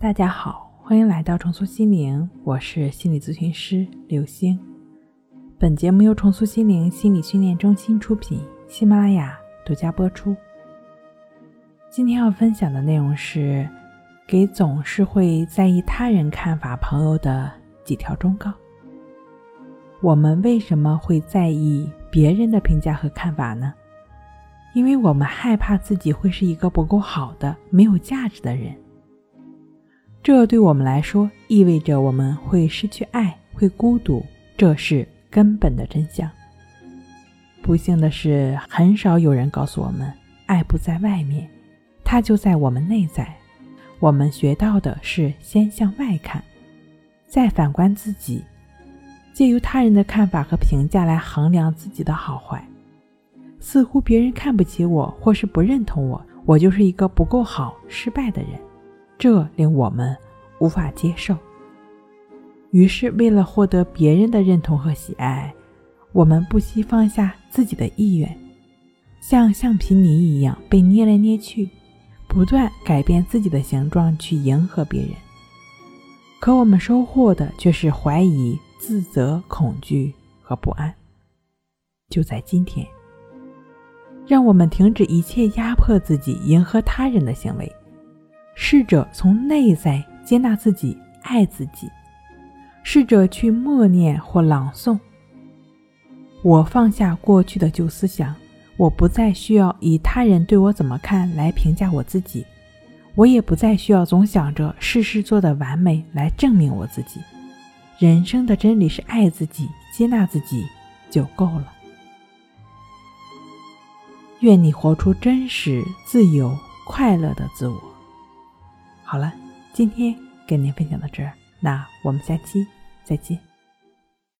大家好，欢迎来到重塑心灵，我是心理咨询师刘星。本节目由重塑心灵心理训练中心出品，喜马拉雅独家播出。今天要分享的内容是给总是会在意他人看法朋友的几条忠告。我们为什么会在意别人的评价和看法呢？因为我们害怕自己会是一个不够好的、没有价值的人。这对我们来说意味着我们会失去爱，会孤独，这是根本的真相。不幸的是，很少有人告诉我们，爱不在外面，它就在我们内在。我们学到的是先向外看，再反观自己，借由他人的看法和评价来衡量自己的好坏。似乎别人看不起我，或是不认同我，我就是一个不够好、失败的人，这令我们无法接受。于是，为了获得别人的认同和喜爱，我们不惜放下自己的意愿，像橡皮泥一样被捏来捏去，不断改变自己的形状去迎合别人。可我们收获的却是怀疑、自责、恐惧和不安。就在今天。让我们停止一切压迫自己、迎合他人的行为，试着从内在接纳自己、爱自己。试着去默念或朗诵：“我放下过去的旧思想，我不再需要以他人对我怎么看来评价我自己，我也不再需要总想着事事做得完美来证明我自己。人生的真理是爱自己、接纳自己就够了。”愿你活出真实、自由、快乐的自我。好了，今天跟您分享到这儿，那我们下期再见。